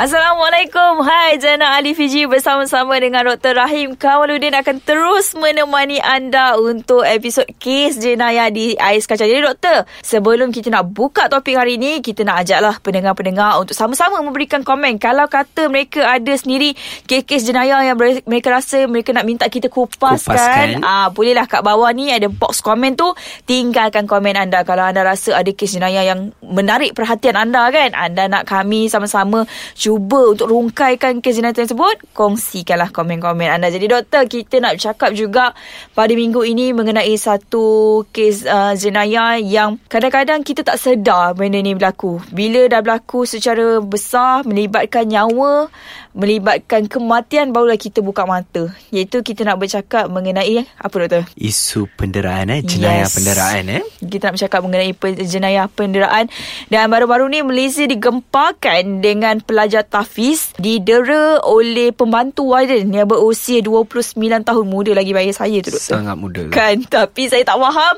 Assalamualaikum. Hai Jana Ali Fiji bersama-sama dengan Dr. Rahim Kawaludin akan terus menemani anda untuk episod kes jenayah di Ais Kaca. Jadi doktor, sebelum kita nak buka topik hari ini, kita nak ajaklah pendengar-pendengar untuk sama-sama memberikan komen. Kalau kata mereka ada sendiri kes-kes jenayah yang mereka rasa mereka nak minta kita kupaskan, kupaskan. Ah, bolehlah kat bawah ni ada box komen tu, tinggalkan komen anda kalau anda rasa ada kes jenayah yang menarik perhatian anda kan. Anda nak kami sama-sama cuba untuk rungkaikan kes jenayah tersebut, kongsikanlah komen-komen anda. Jadi doktor, kita nak bercakap juga pada minggu ini mengenai satu kes uh, jenayah yang kadang-kadang kita tak sedar benda ni berlaku. Bila dah berlaku secara besar, melibatkan nyawa, melibatkan kematian, barulah kita buka mata. Iaitu kita nak bercakap mengenai, apa doktor? Isu penderaan, eh? jenayah yes. penderaan. Eh? Kita nak bercakap mengenai jenayah penderaan. Dan baru-baru ni Malaysia digempakan dengan pelajar Tafiz didera oleh pembantu warden yang berusia 29 tahun muda lagi bayar saya tu doktor. Sangat muda. Kan tapi saya tak faham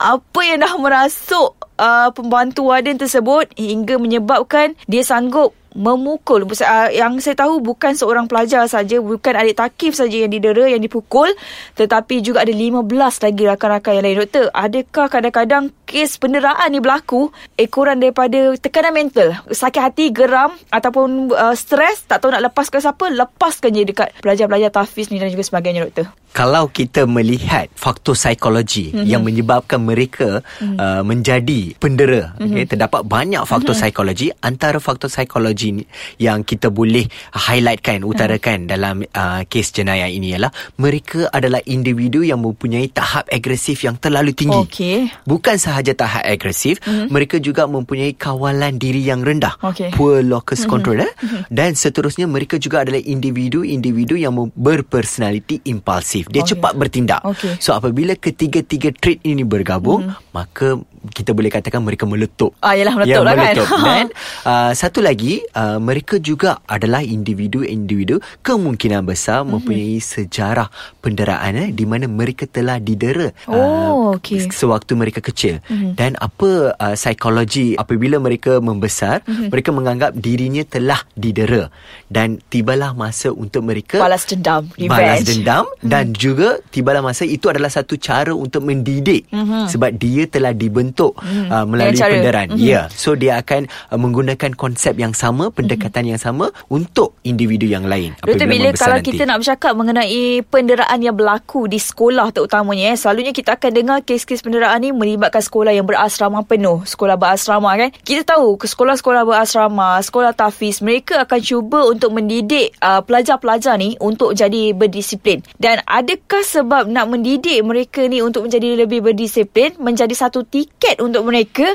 apa yang dah merasuk uh, pembantu warden tersebut hingga menyebabkan dia sanggup memukul uh, yang saya tahu bukan seorang pelajar saja bukan adik takif saja yang didera yang dipukul tetapi juga ada 15 lagi rakan-rakan yang lain doktor adakah kadang-kadang kes penderaan ni berlaku ekoran daripada tekanan mental sakit hati geram ataupun uh, stres tak tahu nak lepaskan siapa lepaskan je dekat pelajar-pelajar tafiz ni dan juga sebagainya doktor kalau kita melihat faktor psikologi mm-hmm. yang menyebabkan mereka mm-hmm. uh, menjadi pendera mm-hmm. okay, terdapat banyak faktor mm-hmm. psikologi antara faktor psikologi yang kita boleh highlightkan utarakan mm-hmm. dalam uh, kes jenayah ini ialah mereka adalah individu yang mempunyai tahap agresif yang terlalu tinggi okay. bukan sahaja tahap agresif mm-hmm. mereka juga mempunyai kawalan diri yang rendah okay. poor locus mm-hmm. control eh? mm-hmm. dan seterusnya mereka juga adalah individu-individu yang berpersonaliti impulsif dia okay. cepat bertindak. Okay. So apabila ketiga-tiga trait ini bergabung, hmm. maka kita boleh katakan mereka meletup. Ah, yalah meletup ya, lah meletup. kan. Dan uh, satu lagi, uh, mereka juga adalah individu-individu kemungkinan besar mm-hmm. mempunyai sejarah penderaan eh, di mana mereka telah didera uh, oh, okay. sewaktu mereka kecil. Mm-hmm. Dan apa uh, psikologi apabila mereka membesar, mm-hmm. mereka menganggap dirinya telah didera. Dan tibalah masa untuk mereka balas dendam, revenge. Balas dendam mm-hmm. dan juga tibalah masa itu adalah satu cara untuk mendidik mm-hmm. sebab dia telah dibentuk untuk hmm. uh, melalui penderan. Hmm. Ya. Yeah. So dia akan uh, menggunakan konsep yang sama, pendekatan hmm. yang sama untuk individu yang lain. Doktor bila kalau nanti. kita nak bercakap mengenai penderaan yang berlaku di sekolah terutamanya eh, selalunya kita akan dengar kes-kes penderaan ni melibatkan sekolah yang berasrama penuh, sekolah berasrama kan. Kita tahu ke sekolah-sekolah berasrama, sekolah tafiz, mereka akan cuba untuk mendidik uh, pelajar-pelajar ni untuk jadi berdisiplin. Dan adakah sebab nak mendidik mereka ni untuk menjadi lebih berdisiplin menjadi satu tiket untuk mereka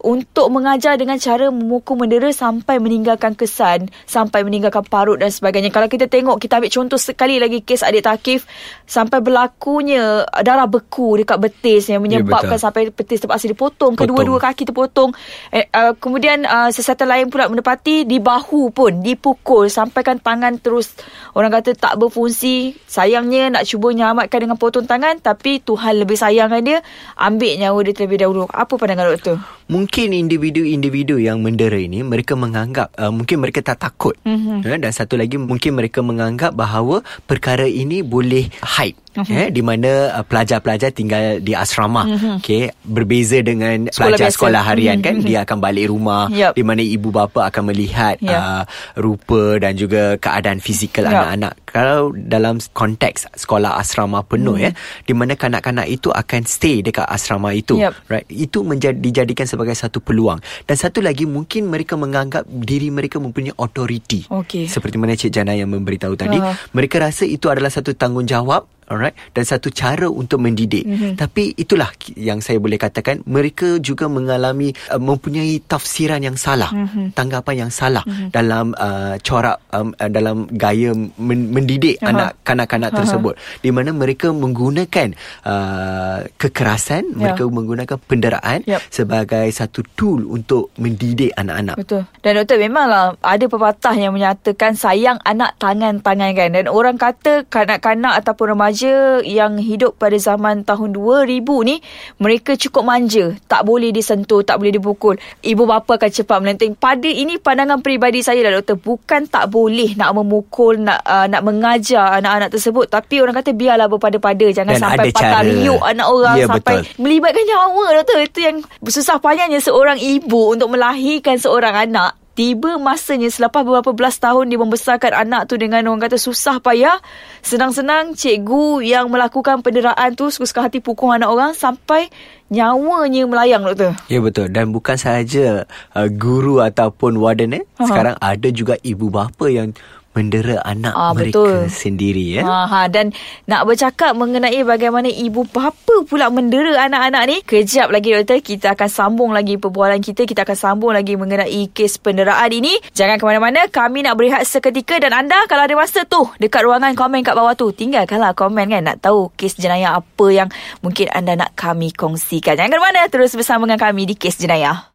untuk mengajar dengan cara memukul mendera sampai meninggalkan kesan, sampai meninggalkan parut dan sebagainya. Kalau kita tengok, kita ambil contoh sekali lagi kes adik Takif sampai berlakunya darah beku dekat betis yang ya, menyebabkan ya, sampai betis terpaksa dipotong, kedua-dua kaki terpotong. Eh, uh, kemudian uh, sesuatu lain pula menepati di bahu pun dipukul sampaikan tangan terus orang kata tak berfungsi. Sayangnya nak cuba nyelamatkan dengan potong tangan tapi Tuhan lebih sayangkan dia, ambil nyawa dia terlebih dahulu. Apa pandangan doktor? Mungkin individu-individu yang mendera ini mereka menganggap uh, mungkin mereka tak takut. Mm-hmm. Dan satu lagi mungkin mereka menganggap bahawa perkara ini boleh hype uh-huh. eh, di mana uh, pelajar-pelajar tinggal di asrama uh-huh. okey berbeza dengan sekolah pelajar biasa. sekolah harian uh-huh. kan mhm. dia akan balik rumah yep. di mana ibu bapa akan melihat yep. uh, rupa dan juga keadaan fizikal yep. anak-anak kalau dalam konteks sekolah asrama penuh uh-huh. ya di mana kanak-kanak itu akan stay dekat asrama itu yep. right itu menjadi dijadikan sebagai satu peluang dan satu lagi mungkin mereka menganggap diri mereka mempunyai authority okay. seperti mana Cik Jana yang memberitahu tadi uh-huh. mereka rasa itu adalah satu tanggungjawab alright dan satu cara untuk mendidik mm-hmm. tapi itulah yang saya boleh katakan mereka juga mengalami uh, mempunyai tafsiran yang salah mm-hmm. tanggapan yang salah mm-hmm. dalam uh, corak um, uh, dalam gaya men- mendidik uh-huh. anak kanak-kanak uh-huh. tersebut di mana mereka menggunakan uh, kekerasan yeah. mereka menggunakan penderaan yep. sebagai satu tool untuk mendidik anak-anak betul dan doktor memanglah ada pepatah yang menyatakan sayang anak tangan-tangan kan dan orang kata kanak-kanak ataupun remaja remaja yang hidup pada zaman tahun 2000 ni mereka cukup manja. Tak boleh disentuh tak boleh dipukul. Ibu bapa akan cepat melenting. Pada ini pandangan peribadi saya lah doktor bukan tak boleh nak memukul nak uh, nak mengajar anak-anak tersebut. Tapi orang kata biarlah berpada-pada. Jangan Dan sampai patah riuk anak orang Ya, sampai betul. melibatkan nyawa doktor. Itu yang susah payahnya seorang ibu untuk melahirkan seorang anak Tiba masanya selepas beberapa belas tahun dia membesarkan anak tu dengan orang kata susah payah. Senang-senang cikgu yang melakukan penderaan tu suka-suka hati pukul anak orang sampai nyawanya melayang doktor. Ya betul dan bukan sahaja uh, guru ataupun warden eh Aha. sekarang ada juga ibu bapa yang mendera anak Ah, mereka betul. sendiri ya. Ha, ha, dan nak bercakap mengenai bagaimana ibu bapa pula mendera anak-anak ni. Kejap lagi doktor, kita akan sambung lagi perbualan kita. Kita akan sambung lagi mengenai kes penderaan ini. Jangan ke mana-mana, kami nak berehat seketika dan anda kalau ada masa tu dekat ruangan komen kat bawah tu, tinggalkanlah komen kan nak tahu kes jenayah apa yang mungkin anda nak kami kongsikan. Jangan ke mana, terus bersama dengan kami di kes jenayah.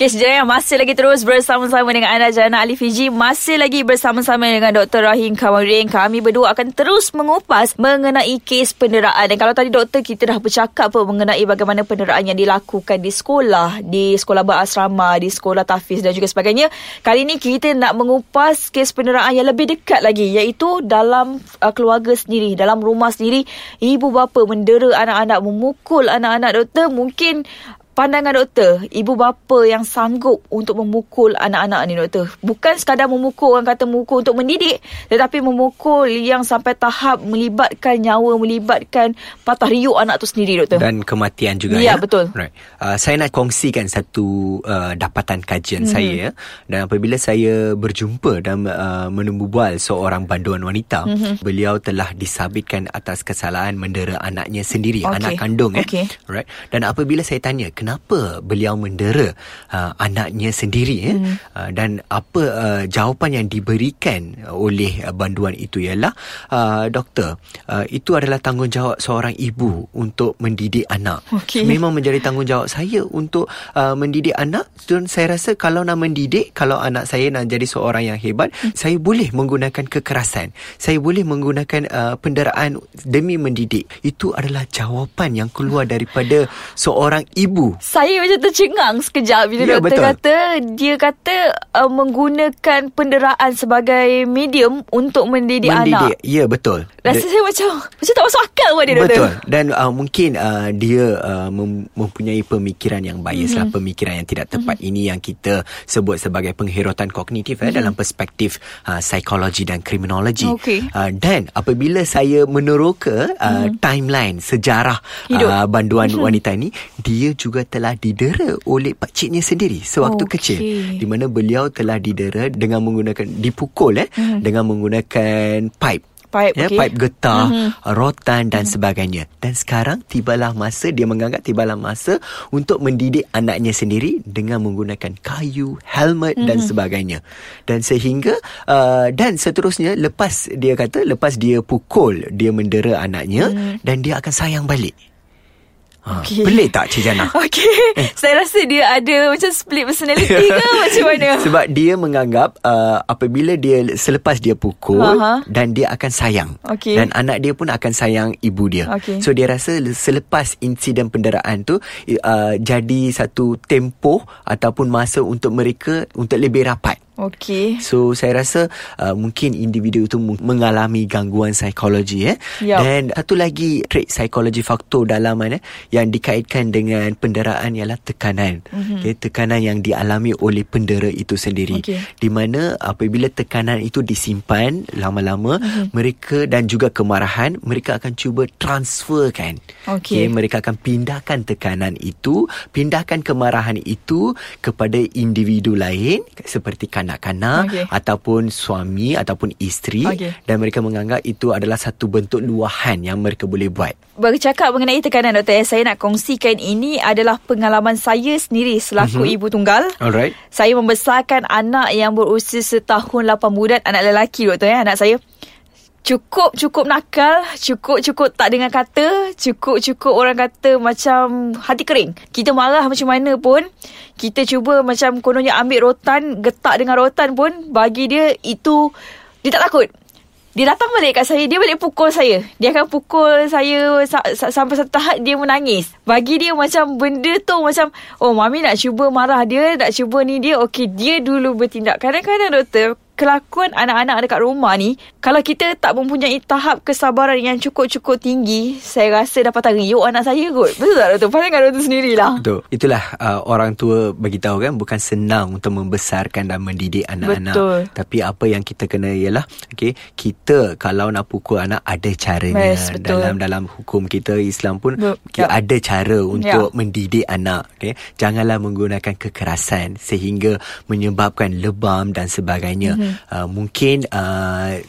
Kes jenayah masih lagi terus bersama-sama dengan anda Jana Ali Fiji. Masih lagi bersama-sama dengan Dr. Rahim Kamarin Kami berdua akan terus mengupas mengenai kes penderaan. Dan kalau tadi doktor kita dah bercakap pun mengenai bagaimana penderaan yang dilakukan di sekolah Di sekolah berasrama, di sekolah tafiz dan juga sebagainya. Kali ini kita nak mengupas kes penderaan yang lebih dekat lagi Iaitu dalam uh, keluarga sendiri, dalam rumah sendiri. Ibu bapa mendera anak-anak, memukul anak-anak doktor. Mungkin Pandangan doktor, ibu bapa yang sanggup untuk memukul anak-anak ni doktor. Bukan sekadar memukul, orang kata memukul untuk mendidik. Tetapi memukul yang sampai tahap melibatkan nyawa, melibatkan patah riuk anak tu sendiri doktor. dan kematian juga Ya, ya. betul. Right. Uh, saya nak kongsikan satu uh, dapatan kajian hmm. saya ya. Dan apabila saya berjumpa dan uh, menembual seorang banduan wanita, hmm. beliau telah disabitkan atas kesalahan mendera anaknya sendiri, Okey. anak kandung eh. Okey. Right. Dan apabila saya tanya kenapa beliau mendera uh, anaknya sendiri eh Mhm. uh, dan apa uh, jawapan yang diberikan oleh uh, banduan itu ialah uh, doktor uh, itu adalah tanggungjawab seorang ibu untuk mendidik anak. Okey. Memang menjadi tanggungjawab saya untuk uh, mendidik anak dan saya rasa kalau nak mendidik kalau anak saya nak jadi seorang yang hebat Hmm. saya boleh menggunakan kekerasan. Saya boleh menggunakan uh, penderaan demi mendidik. Itu adalah jawapan yang keluar daripada seorang ibu. Saya macam tercengang sekejap bila Ya, doktor betul. kata dia kata uh, menggunakan penderaan sebagai medium untuk mendidik, mendidik. anak. Ya betul. Rasa Da- saya macam macam tak masuk akal buat dia doktor. Betul Dan uh, mungkin uh, dia uh, mem- mempunyai pemikiran yang bias mm-hmm. lah Pemikiran yang tidak tepat mm-hmm. Ini yang kita sebut sebagai penghirutan kognitif mm-hmm. eh, Dalam perspektif uh, psikologi dan kriminologi Okey. uh, Dan apabila saya meneroka uh, mm-hmm. timeline sejarah Hidup. uh, banduan mm-hmm. wanita ini Dia juga telah didera oleh pakciknya sendiri Sewaktu Okey. kecil Di mana beliau telah didera dengan menggunakan Dipukul eh mm-hmm. Dengan menggunakan pipe Pipe, ya, okey. pipe getah, Mhm. mm-hmm. rotan dan mm-hmm. sebagainya. Dan sekarang tibalah masa dia menganggap tibalah masa untuk mendidik anaknya sendiri dengan menggunakan kayu, helmet mm-hmm. dan sebagainya. Dan sehingga uh, dan seterusnya lepas dia kata lepas dia pukul, dia mendera anaknya mm-hmm. dan dia akan sayang balik. Ha, Okey. Pelik tak Cik Jana? Okey. Saya rasa dia ada macam split personality ke macam mana? Sebab dia menganggap uh, apabila dia selepas dia pukul Aha. dan dia akan sayang. Okey. Dan anak dia pun akan sayang ibu dia. Okey. So dia rasa le- selepas insiden penderaan tu uh, jadi satu tempoh ataupun masa untuk mereka untuk lebih rapat. Okey. So saya rasa uh, mungkin individu itu mengalami gangguan psikologi eh. Yup. Dan satu lagi trait psikologi faktor dalaman eh yang dikaitkan dengan penderaan ialah tekanan. Mm-hmm. Okay, tekanan yang dialami oleh pendera itu sendiri. Okey. Di mana apabila tekanan itu disimpan lama-lama mm-hmm. mereka dan juga kemarahan mereka akan cuba transferkan. Okey. Okay, mereka akan pindahkan tekanan itu, pindahkan kemarahan itu kepada individu lain seperti kanak-kanak Okey. ataupun suami ataupun isteri Okey. dan mereka menganggap itu adalah satu bentuk luahan yang mereka boleh buat. Bercakap mengenai tekanan doktor, eh, saya nak kongsikan ini adalah pengalaman saya sendiri selaku mm-hmm. ibu tunggal. Alright. Saya membesarkan anak yang berusia setahun 8 bulan, anak lelaki doktor ya, anak saya. Cukup-cukup nakal, cukup-cukup tak dengar kata, cukup-cukup orang kata macam hati kering. Kita marah macam mana pun, kita cuba macam kononnya ambil rotan, getak dengan rotan pun, bagi dia itu, dia tak takut. Dia datang balik kat saya Dia balik pukul saya Dia akan pukul saya sa- sa- Sampai satu tahap Dia menangis Bagi dia macam Benda tu macam Oh mami nak cuba marah dia Nak cuba ni dia Okey dia dulu bertindak Kadang-kadang doktor kelakuan anak-anak dekat rumah ni kalau kita tak mempunyai tahap kesabaran yang cukup-cukup tinggi saya rasa dapat teriyuk anak saya kot betul tak doktor pasal kan doktor sendirilah Betul. Itulah uh, orang tua bagi tahu kan bukan senang untuk membesarkan dan mendidik anak-anak. Betul. Tapi apa yang kita kena ialah okey, kita kalau nak pukul anak ada caranya. Yes, betul. dalam dalam hukum kita Islam pun Be- kita ya. ada cara untuk Ya. mendidik anak, okey. Janganlah menggunakan kekerasan sehingga menyebabkan lebam dan sebagainya. Mm-hmm. Uh, mungkin uh,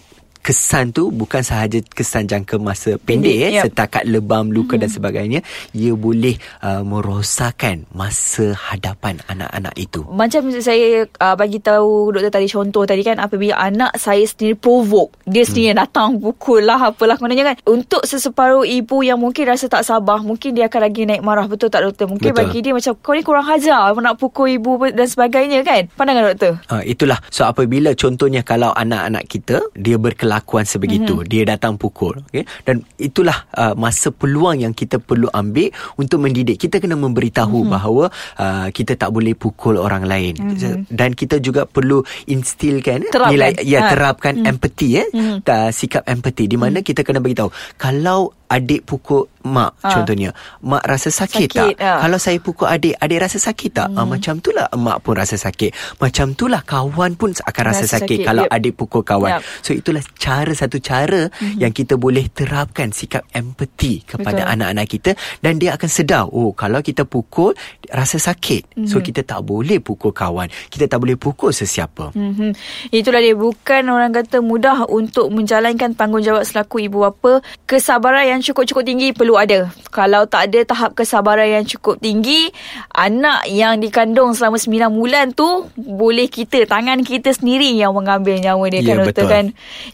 kesan tu bukan sahaja kesan jangka masa pendek Pendek, eh setakat lebam luka mm-hmm. dan sebagainya. Ia boleh uh, merosakkan masa hadapan anak-anak itu. Macam saya uh, bagi tahu doktor tadi contoh tadi kan apabila anak saya sendiri provoke dia sendiri hmm. datang pukul lah apalah kononnya kan. Untuk seseparuh ibu yang mungkin rasa tak sabar mungkin dia akan lagi naik marah. Betul tak doktor? Mungkin Betul. bagi dia macam kau ni kurang hajar nak pukul ibu dan sebagainya kan? Pandangan doktor? Uh, itulah. So apabila contohnya kalau anak-anak kita dia berkelakuan sebegitu mm-hmm. dia datang pukul okay? dan itulah uh, masa peluang yang kita perlu ambil untuk mendidik kita kena memberitahu mm-hmm. bahawa uh, kita tak boleh pukul orang lain mm-hmm. dan kita juga perlu instilkan Terapkan. nilai ya Ha. terapkan mm. empathy eh Mhm. mm. sikap empathy di mana mm. kita kena beritahu kalau adik pukul mak Ha. contohnya mak rasa sakit, Sakit, tak ha. kalau saya pukul adik adik rasa sakit tak hmm. ah, macam itulah mak pun rasa sakit macam itulah kawan pun akan rasa, Rasa sakit, sakit, kalau yep. adik pukul kawan Yep. so itulah cara satu cara Mhm. yang kita boleh terapkan sikap empati kepada Betul. anak-anak kita dan dia akan sedar oh kalau kita pukul rasa sakit so Mhm. kita tak boleh pukul kawan kita tak boleh pukul sesiapa Mm-hmm. Itulah dia bukan orang kata mudah untuk menjalankan tanggungjawab selaku ibu bapa. Kesabaran yang cukup-cukup tinggi perlu ada. Kalau tak ada tahap kesabaran yang cukup tinggi, anak yang dikandung selama 9 bulan tu boleh kita tangan kita sendiri yang mengambil nyawa dia Ya, kan doktor betul. kan.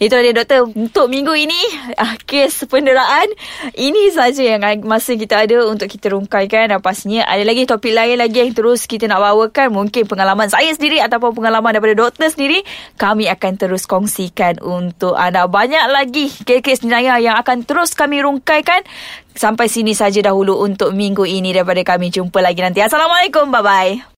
Itulah dia doktor. Untuk minggu ini ah, kes penderaan ini saja yang masa kita ada untuk kita rungkaikan dan pastinya ada lagi topik lain lagi yang terus kita nak bawakan mungkin pengalaman saya sendiri ataupun pengalaman daripada doktor sendiri kami akan terus kongsikan untuk anda banyak lagi kes-kes jenayah yang akan terus kami rungkaikan sampai sini saja dahulu untuk minggu ini. Daripada kami jumpa lagi nanti. Assalamualaikum. Bye bye